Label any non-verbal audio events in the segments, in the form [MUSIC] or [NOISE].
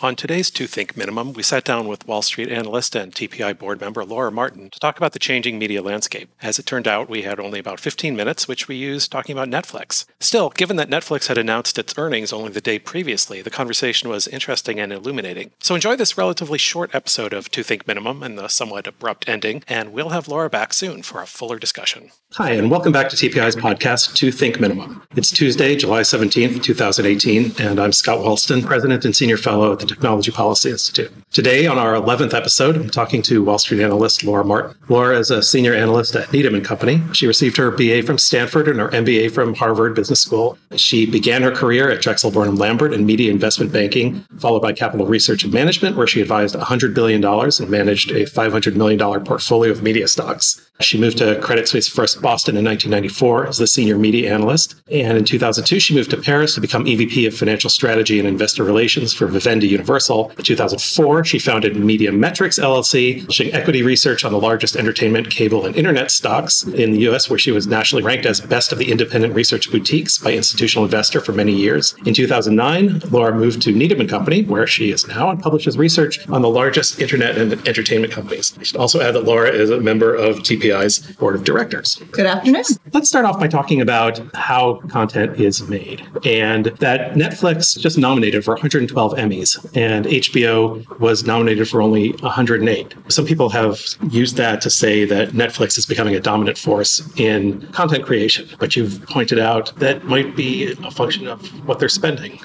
On today's Two Think Minimum, we sat down with Wall Street analyst and TPI board member Laura Martin to talk about the changing media landscape. As it turned out, we had only about 15 minutes, which we used talking about Netflix. Still, given that Netflix had announced its earnings only the day previously, the conversation was interesting and illuminating. So enjoy this relatively short episode of Two Think Minimum and the somewhat abrupt ending, and we'll have Laura back soon for a fuller discussion. Hi, and welcome back to TPI's podcast, Two Think Minimum. It's Tuesday, July 17th, 2018, and I'm Scott Wallsten, President and Senior Fellow at the Technology Policy Institute. Today, on our 11th episode, I'm talking to Wall Street analyst Laura Martin. Laura is a senior analyst at Needham & Company. She received her BA from Stanford and her MBA from Harvard Business School. She began her career at Drexel Burnham Lambert in media investment banking, followed by capital research and management, where she advised $100 billion and managed a $500 million portfolio of media stocks. She moved to Credit Suisse First Boston in 1994 as the senior media analyst. And in 2002, she moved to Paris to become EVP of Financial Strategy and Investor Relations for Vivendi Universal. In 2004, she founded Media Metrics LLC, pushing equity research on the largest entertainment, cable, and internet stocks in the US, where she was nationally ranked as best of the independent research boutiques by Institutional Investor for many years. In 2009, Laura moved to Needham & Company, where she is now and publishes research on the largest internet and entertainment companies. I should also add that Laura is a member of TP TPI's board of directors. Good afternoon. Let's start off by talking about how content is made. And that Netflix just nominated for 112 Emmys, and HBO was nominated for only 108. Some people have used that to say that Netflix is becoming a dominant force in content creation, but you've pointed out that might be a function of what they're spending.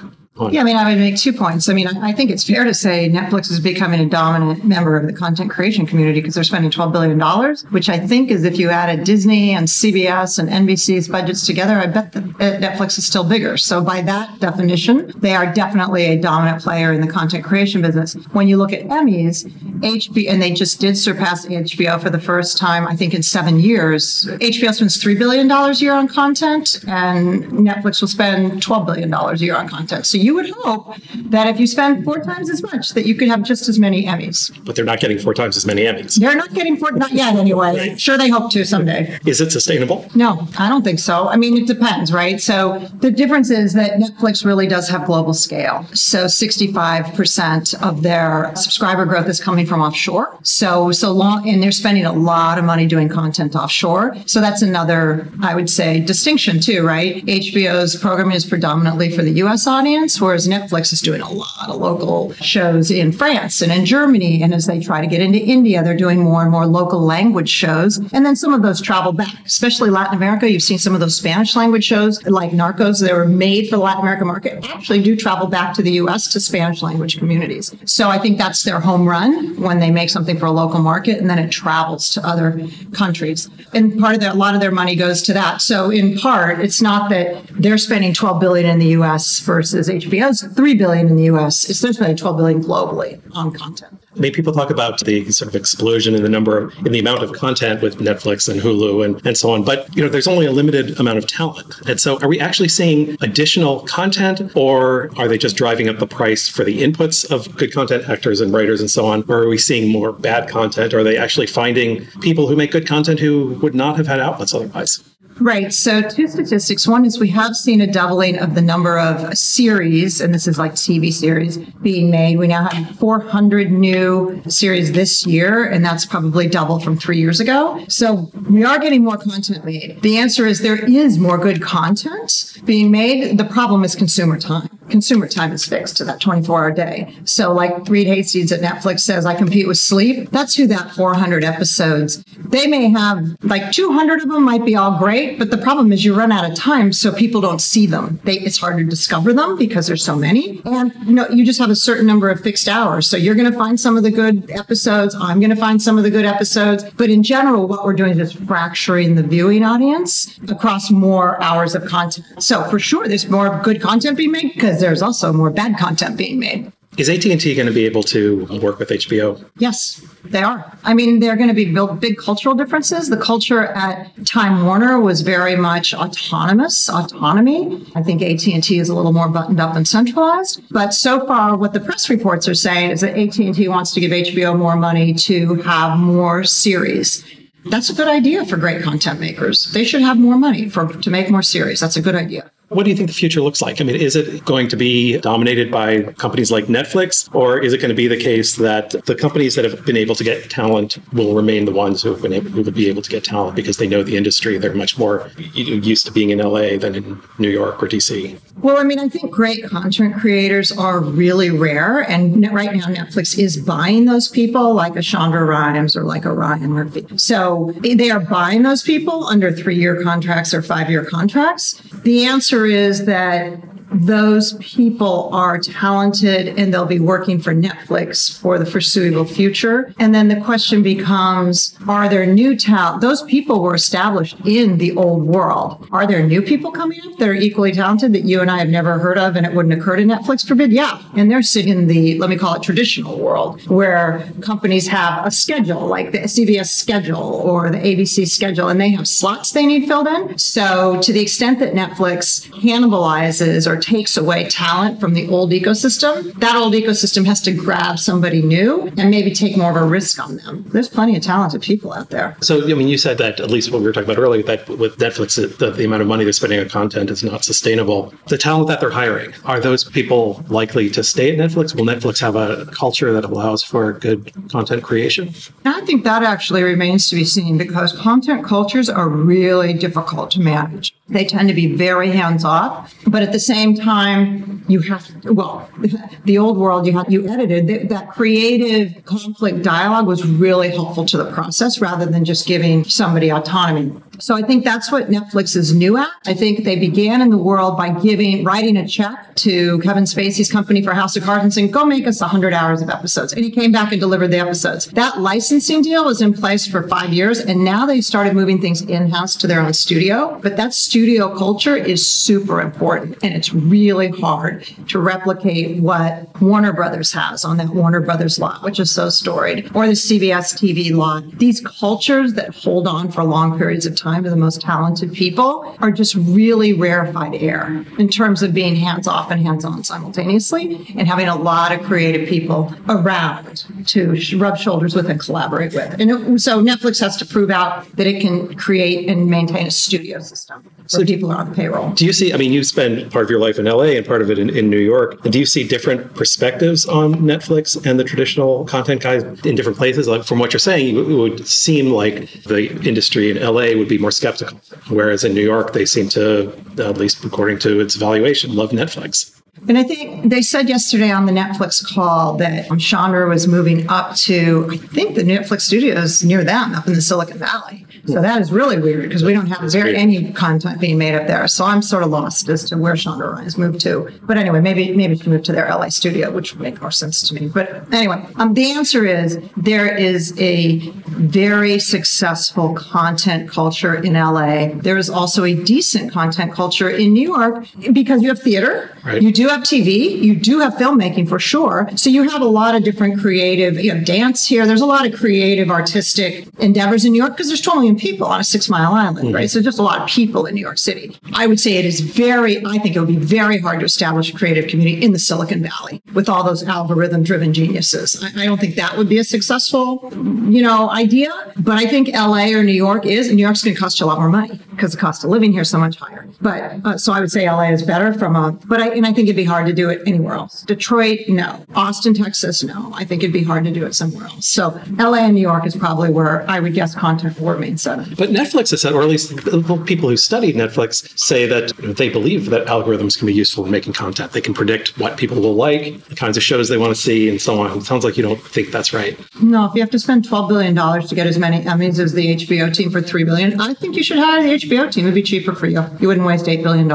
Yeah, I mean, I would make two points. I mean, I think it's fair to say Netflix is becoming a dominant member of the content creation community because they're spending $12 billion, which I think is if you added Disney and CBS and NBC's budgets together, I bet that Netflix is still bigger. So by that definition, they are definitely a dominant player in the content creation business. When you look at Emmys, HBO, and they just did surpass HBO for the first time, I think in seven years. HBO spends $3 billion a year on content and Netflix will spend $12 billion a year on content. So you would hope that if you spend four times as much, that you could have just as many Emmys. But they're not getting four times as many Emmys. They're not getting four, not yet anyway. Right. Sure, they hope to someday. Is it sustainable? No, I don't think so. I mean, it depends, right? So the difference is that Netflix really does have global scale. So 65% of their subscriber growth is coming from offshore. So, so long, and they're spending a lot of money doing content offshore. So that's another, I would say, distinction too, right? HBO's programming is predominantly for the US audience whereas Netflix is doing a lot of local shows in France and in Germany. And as they try to get into India, they're doing more and more local language shows. And then some of those travel back, especially Latin America. You've seen some of those Spanish language shows like Narcos, they were made for the Latin American market, actually do travel back to the US to Spanish language communities. So I think that's their home run when they make something for a local market and then it travels to other countries. And part of their, a lot of their money goes to that. So in part, it's not that they're spending 12 billion in the US versus HBO's three billion in the U.S. It's they're spending 12 billion globally on content. I mean, people talk about the sort of explosion in the number of, in the amount of content with Netflix and Hulu and, and so on. But, you know, there's only a limited amount of talent. And so are we actually seeing additional content or are they just driving up the price for the inputs of good content actors and writers and so on? Or are we seeing more bad content? Are they actually finding people who make good content who would not have had outlets otherwise? Right. So, two statistics. One is we have seen a doubling of the number of series, and this is like TV series being made. We now have 400 new series this year, and that's probably double from three years ago. So, we are getting more content made. The answer is there is more good content being made. The problem is consumer time. Consumer time is fixed to that 24 hour day. So, like Reed Hastings at Netflix says, I compete with sleep. That's who that 400 episodes. They may have like 200 of them might be all great great, but the problem is you run out of time, so people don't see them. They, it's hard to discover them because there's so many. And you know, you just have a certain number of fixed hours. So you're going to find some of the good episodes. I'm going to find some of the good episodes. But in general, what we're doing is fracturing the viewing audience across more hours of content. So for sure, there's more good content being made because there's also more bad content being made. Is AT&T going to be able to work with HBO? Yes, they are. I mean, they're going to be built big cultural differences. The culture at Time Warner was very much autonomous, autonomy. I think AT&T is a little more buttoned up and centralized. But so far, what the press reports are saying is that AT&T wants to give HBO more money to have more series. That's a good idea for great content makers. They should have more money for to make more series. That's a good idea. What do you think the future looks like? I mean, is it going to be dominated by companies like Netflix, or is it going to be the case that the companies that have been able to get talent will remain the ones who have been able, who will be able to get talent because they know the industry? They're much more used to being in LA than in New York or DC. Well, I mean, I think great content creators are really rare, and right now Netflix is buying those people, like a Shonda Rhimes or like a Ryan Murphy. So they are buying those people under three-year contracts or five-year contracts. The answer is that those people are talented and they'll be working for Netflix for the foreseeable future. And then the question becomes are there new talent? Those people were established in the old world. Are there new people coming up that are equally talented that you and I have never heard of and it wouldn't occur to Netflix forbid? Yeah. And they're sitting in the, let me call it traditional world where companies have a schedule like the CBS schedule or the ABC schedule and they have slots they need filled in. So to the extent that Netflix cannibalizes or takes away talent from the old ecosystem, that old ecosystem has to grab somebody new and maybe take more of a risk on them. There's plenty of talented people out there. So, I mean, you said that at least what we were talking about earlier, that with Netflix, the, the amount of money they're spending on content is not sustainable. The talent that they're hiring, are those people likely to stay at Netflix? Will Netflix have a culture that allows for good content creation? I think that actually remains to be seen because content cultures are really difficult to manage. They tend to be very hands off, but at the same time, you have to, well, [LAUGHS] the old world you had you edited that creative conflict dialogue was really helpful to the process rather than just giving somebody autonomy. So I think that's what Netflix is new at. I think they began in the world by giving, writing a check to Kevin Spacey's company for House of Cards and saying, go make us 100 hours of episodes. And he came back and delivered the episodes. That licensing deal was in place for five years. And now they started moving things in house to their own studio. But that studio culture is super important. And it's really hard to replicate what Warner Brothers has on that Warner Brothers lot, which is so storied, or the CBS TV lot. These cultures that hold on for long periods of time time to the most talented people are just really rarefied air in terms of being hands off and hands on simultaneously and having a lot of creative people around to rub shoulders with and collaborate with. And it, so Netflix has to prove out that it can create and maintain a studio system so people are on the payroll. Do you see, I mean, you spend part of your life in LA and part of it in, in New York. Do you see different perspectives on Netflix and the traditional content guys in different places? Like from what you're saying, it would seem like the industry in LA would be be more skeptical. Whereas in New York, they seem to, at least according to its valuation, love Netflix. And I think they said yesterday on the Netflix call that Shonda was moving up to, I think the Netflix studios near them up in the Silicon Valley. So that is really weird because we don't have very, any content being made up there. So I'm sort of lost as to where Shonda has moved to. But anyway, maybe maybe she moved to their LA studio, which would make more sense to me. But anyway, um, the answer is there is a very successful content culture in LA. There is also a decent content culture in New York because you have theater, right. you do have TV, you do have filmmaking for sure. So you have a lot of different creative, you have dance here. There's a lot of creative, artistic endeavors in New York because there's 12 million people on a six mile island, mm-hmm. right? So just a lot of people in New York City. I would say it is very, I think it would be very hard to establish a creative community in the Silicon Valley with all those algorithm driven geniuses. I, I, don't think that would be a successful, you know, idea. But I think LA or New York is, and New York's going to cost you a lot more money because the cost of living here is so much higher. But uh, so I would say LA is better from a, but I, and I think it'd be hard to do it anywhere else. Detroit, no. Austin, Texas, no. I think it'd be hard to do it somewhere else. So LA and New York is probably where I would guess content war remain but Netflix has said, or at least the people who studied Netflix say that they believe that algorithms can be useful in making content. They can predict what people will like, the kinds of shows they want to see, and so on. It sounds like you don't think that's right. No, if you have to spend $12 billion to get as many Emmys as the HBO team for 3 billion, I think you should hire the HBO team. It'd be cheaper for you. You wouldn't waste $8 billion.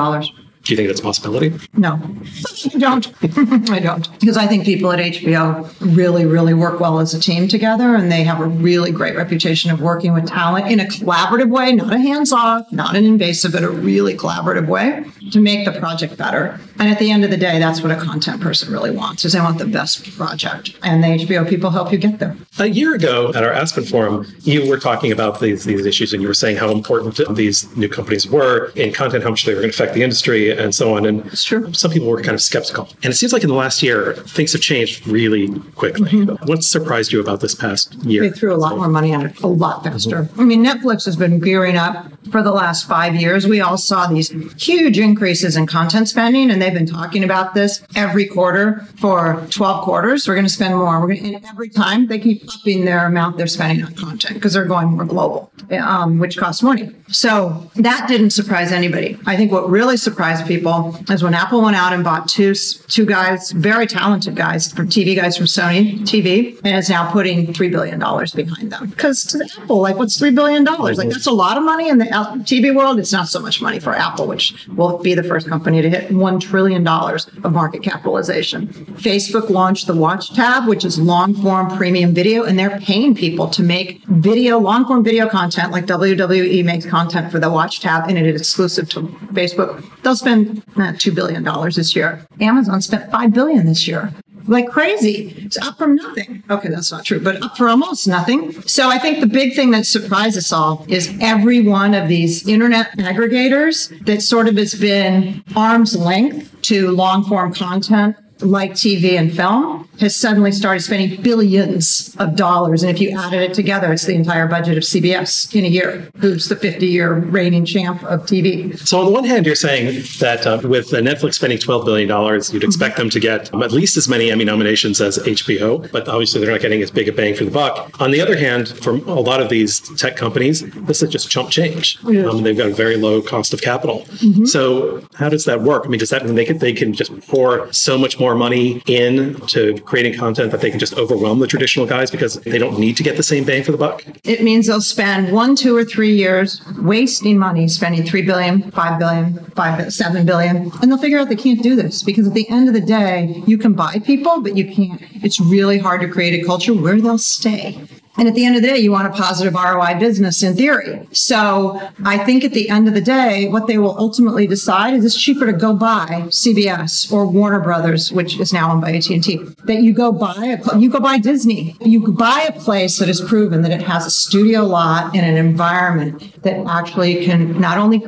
Do you think that's a possibility? No, [LAUGHS] I don't. [LAUGHS] I don't. Because I think people at HBO really, really work well as a team together and they have a really great reputation of working with talent in a collaborative way, not a hands off, not an invasive, but a really collaborative way to make the project better. And at the end of the day, that's what a content person really wants is they want the best project. And the HBO people help you get there. A year ago at our Aspen Forum, you were talking about these, these issues and you were saying how important these new companies were in content, how much they were going to affect the industry and so on. And sure. some people were kind of skeptical. And it seems like in the last year, things have changed really quickly. Mm-hmm. What surprised you about this past year? They threw a lot more money at it, a lot faster. Mm-hmm. I mean, Netflix has been gearing up for the last five years. We all saw these huge increases increases in content spending, and they've been talking about this every quarter for 12 quarters. We're going to spend more. We're to, and every time they keep upping their amount they're spending on content because they're going more global, um, which costs money. So that didn't surprise anybody. I think what really surprised people is when Apple went out and bought two two guys, very talented guys from TV guys from Sony TV, and is now putting three billion dollars behind them. Because to Apple, like what's three billion dollars? Like that's a lot of money in the TV world. It's not so much money for Apple, which will be the first company to hit one trillion dollars of market capitalization. Facebook launched the Watch tab, which is long form premium video, and they're paying people to make video, long form video content like WWE makes content for the Watch tab, and it is exclusive to Facebook. They'll spend eh, two billion dollars this year. Amazon spent 5 billion this year like crazy. It's up from nothing. Okay, that's not true, but up for almost nothing. So I think the big thing that surprised us all is every one of these internet aggregators that sort of has been arm's length to long form content like TV and film, has suddenly started spending billions of dollars. And if you added it together, it's the entire budget of CBS in a year, who's the 50 year reigning champ of TV. So, on the one hand, you're saying that uh, with Netflix spending $12 billion, you'd expect mm-hmm. them to get um, at least as many Emmy nominations as HBO, but obviously they're not getting as big a bang for the buck. On the other hand, for a lot of these tech companies, this is just chump change. Um, they've got a very low cost of capital. Mm-hmm. So, how does that work? I mean, does that mean they can, they can just pour so much more money in to creating content that they can just overwhelm the traditional guys because they don't need to get the same bang for the buck? It means they'll spend one, two, or three years wasting money, spending three billion, five billion, five, seven billion, and they'll figure out they can't do this because at the end of the day, you can buy people, but you can't. It's really hard to create a culture where they'll stay. And at the end of the day, you want a positive ROI business in theory. So I think at the end of the day, what they will ultimately decide is it's cheaper to go buy CBS or Warner Brothers, which is now owned by AT&T, that you go buy a, you go buy Disney. You buy a place that has proven that it has a studio lot and an environment that actually can not only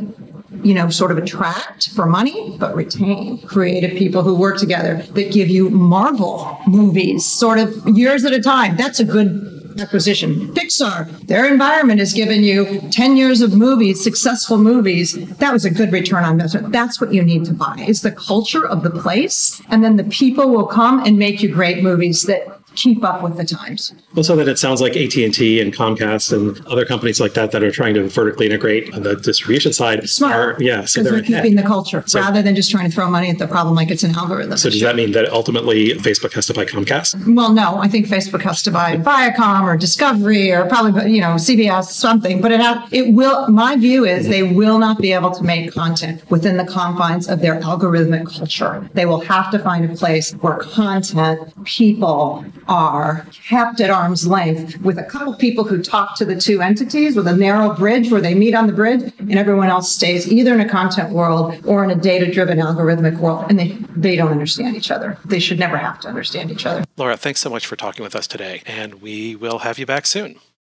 you know, sort of attract for money, but retain creative people who work together that give you Marvel movies sort of years at a time. That's a good acquisition. Pixar, their environment has given you 10 years of movies, successful movies. That was a good return on investment. That's what you need to buy is the culture of the place. And then the people will come and make you great movies that keep up with the times. Well, so that it sounds like AT and T and Comcast and other companies like that that are trying to vertically integrate on the distribution side Smart. are yeah, so they're, keeping the culture so, rather than just trying to throw money at the problem like it's an algorithm. So does that mean that ultimately Facebook has to buy Comcast? Well, no, I think Facebook has to buy Viacom or Discovery or probably you know CBS something. But it ha- it will. My view is they will not be able to make content within the confines of their algorithmic culture. They will have to find a place where content, people, are kept at arm's length with a couple people who talk to the two entities with a narrow bridge where they meet on the bridge and everyone else stays either in a content world or in a data driven algorithmic world and they, they don't understand each other. They should never have to understand each other. Laura, thanks so much for talking with us today and we will have you back soon.